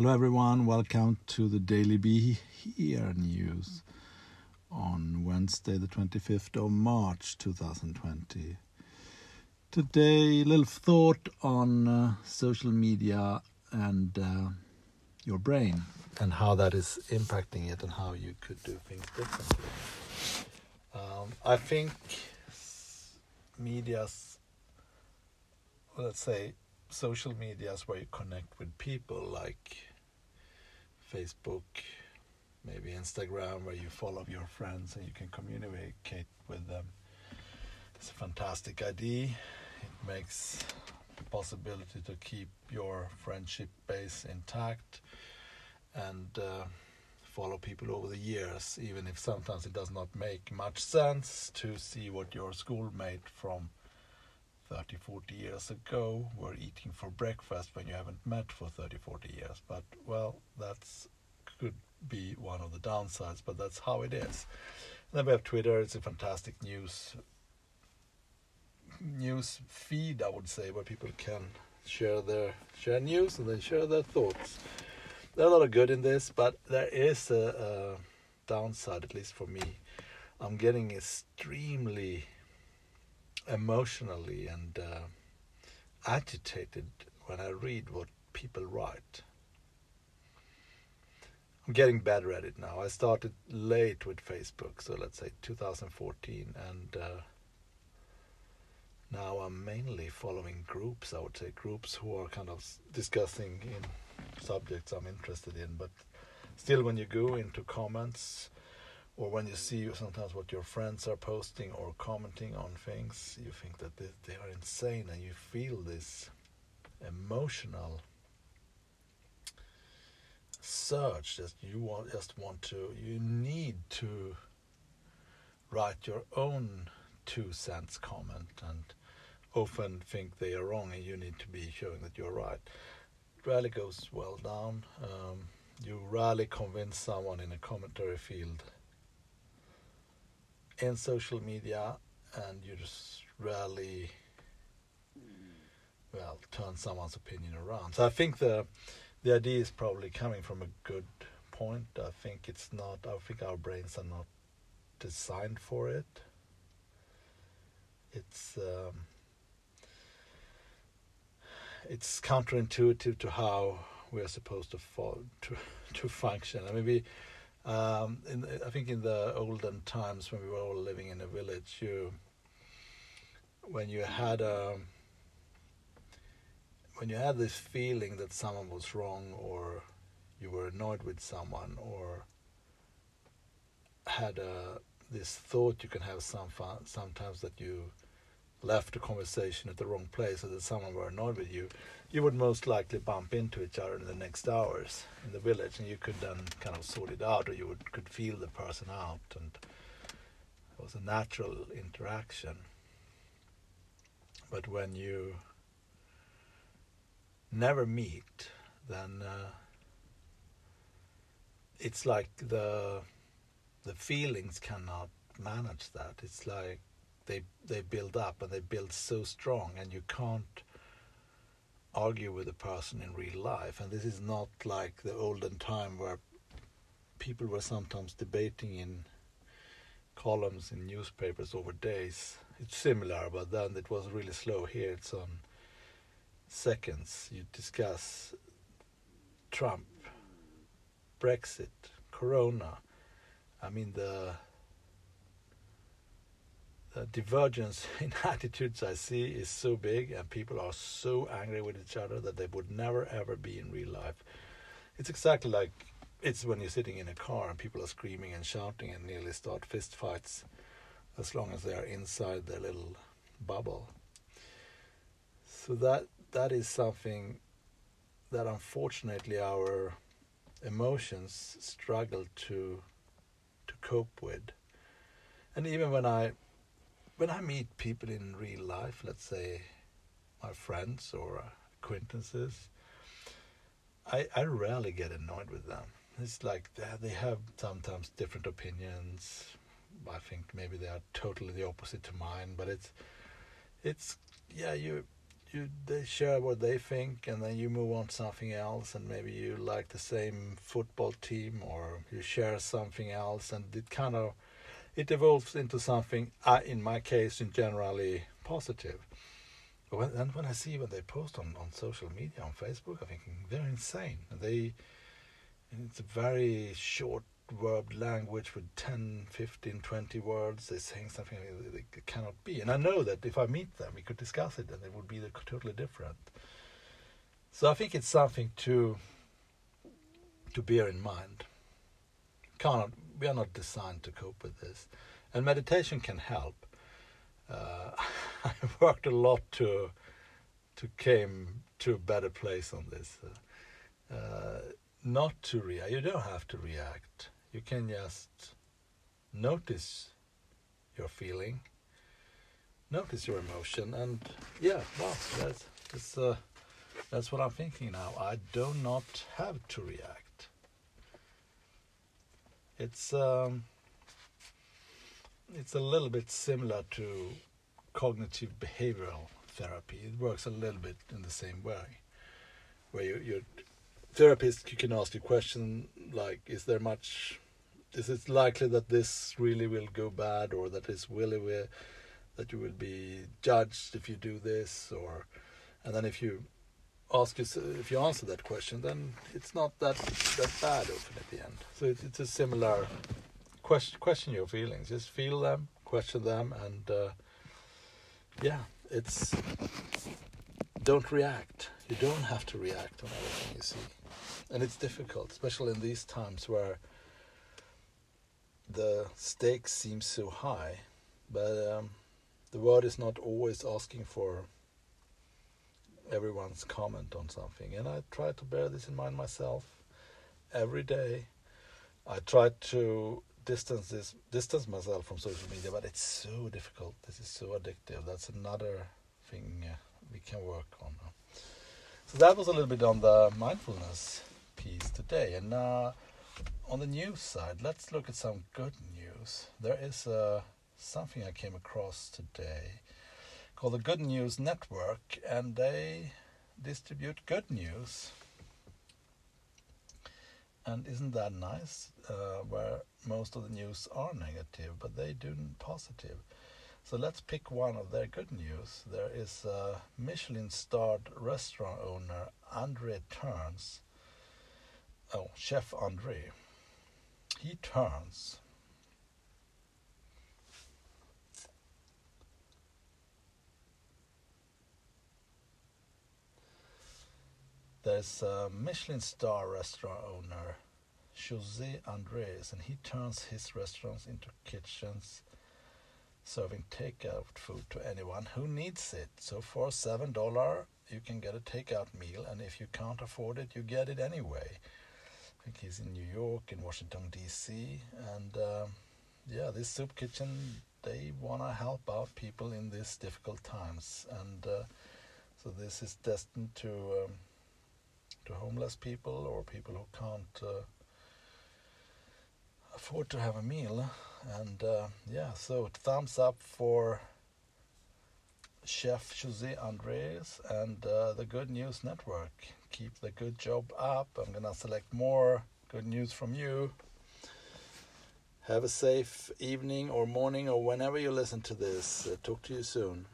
Hello, everyone. Welcome to the Daily Be Here news on Wednesday, the 25th of March 2020. Today, a little thought on uh, social media and uh, your brain and how that is impacting it and how you could do things differently. Um, I think media's, let's say, social medias where you connect with people like Facebook, maybe Instagram, where you follow your friends and you can communicate with them. It's a fantastic idea. It makes the possibility to keep your friendship base intact and uh, follow people over the years, even if sometimes it does not make much sense to see what your schoolmate from 30, 40 years ago were eating for breakfast when you haven't met for 30, 40 years. But, well, that's could be one of the downsides, but that's how it is. And then we have Twitter, it's a fantastic news news feed, I would say, where people can share their share news and then share their thoughts. There are a lot of good in this, but there is a, a downside, at least for me. I'm getting extremely emotionally and uh, agitated when I read what people write. I'm getting better at it now. I started late with Facebook, so let's say 2014, and uh, now I'm mainly following groups. I would say groups who are kind of discussing in subjects I'm interested in. But still, when you go into comments, or when you see sometimes what your friends are posting or commenting on things, you think that they, they are insane, and you feel this emotional surge that you want just want to you need to write your own two cents comment and often think they are wrong and you need to be showing that you're right. Rarely goes well down. Um, you rarely convince someone in a commentary field in social media and you just rarely well turn someone's opinion around. So i think the the idea is probably coming from a good point. I think it's not i think our brains are not designed for it. It's um, it's counterintuitive to how we are supposed to fall, to to function. I mean, we, um, in, I think in the olden times when we were all living in a village, you when you had a um, when you had this feeling that someone was wrong or you were annoyed with someone or had a, this thought you can have some fun, sometimes that you left a conversation at the wrong place or that someone were annoyed with you, you would most likely bump into each other in the next hours in the village and you could then kind of sort it out or you would could feel the person out and it was a natural interaction. But when you never meet, then uh, it's like the the feelings cannot manage that. It's like they they build up and they build so strong, and you can't argue with a person in real life. And this is not like the olden time where people were sometimes debating in columns in newspapers over days. It's similar, but then it was really slow. Here it's on seconds. You discuss Trump, Brexit, Corona. I mean the divergence in attitudes I see is so big, and people are so angry with each other that they would never ever be in real life. It's exactly like it's when you're sitting in a car and people are screaming and shouting and nearly start fist fights, as long as they are inside their little bubble. So that that is something that unfortunately our emotions struggle to to cope with. And even when I when I meet people in real life, let's say my friends or acquaintances, I, I rarely get annoyed with them. It's like they, have sometimes different opinions. I think maybe they are totally the opposite to mine, but it's it's yeah you you they share what they think, and then you move on to something else, and maybe you like the same football team, or you share something else, and it kind of it evolves into something. Uh, in my case, generally positive. When, and when I see what they post on, on social media on Facebook, I'm thinking they're insane. They it's a very short word language with 10, 15, 20 words. They're saying something it cannot be. And I know that if I meet them, we could discuss it and it would be totally different. So I think it's something to to bear in mind. Cannot, we are not designed to cope with this. And meditation can help. Uh, I worked a lot to to came to a better place on this. Uh, uh, not to react. You don't have to react. You can just notice your feeling, notice your emotion, and yeah, well, that's that's, uh, that's what I'm thinking now. I do not have to react. It's um, it's a little bit similar to cognitive behavioral therapy. It works a little bit in the same way, where you, you therapist you can ask a question like is there much is it likely that this really will go bad or that it's really will, that you will be judged if you do this or and then if you ask you if you answer that question then it's not that that bad often at the end. So it, it's a similar question question your feelings. Just feel them question them and uh, yeah it's don't react. You don't have to react on everything you see. And it's difficult, especially in these times where the stakes seem so high. But um, the world is not always asking for everyone's comment on something, and I try to bear this in mind myself every day. I try to distance this, distance myself from social media, but it's so difficult. This is so addictive. That's another thing uh, we can work on. So that was a little bit on the mindfulness piece today. And uh, on the news side, let's look at some good news. There is uh, something I came across today called the Good News Network, and they distribute good news. And isn't that nice? Uh, where most of the news are negative, but they do positive. So let's pick one of their good news. There is a Michelin starred restaurant owner, Andre Turns, oh, Chef Andre, he turns There's a Michelin star restaurant owner, Jose Andres, and he turns his restaurants into kitchens serving takeout food to anyone who needs it. So for $7, you can get a takeout meal, and if you can't afford it, you get it anyway. I think he's in New York, in Washington D.C., and uh, yeah, this soup kitchen they want to help out people in these difficult times, and uh, so this is destined to um, to homeless people or people who can't uh, afford to have a meal, and uh, yeah, so thumbs up for Chef Jose Andres and uh, the Good News Network keep the good job up. I'm to select more good news from you. Have a safe evening or morning or whenever you listen to this. Uh, talk to you soon.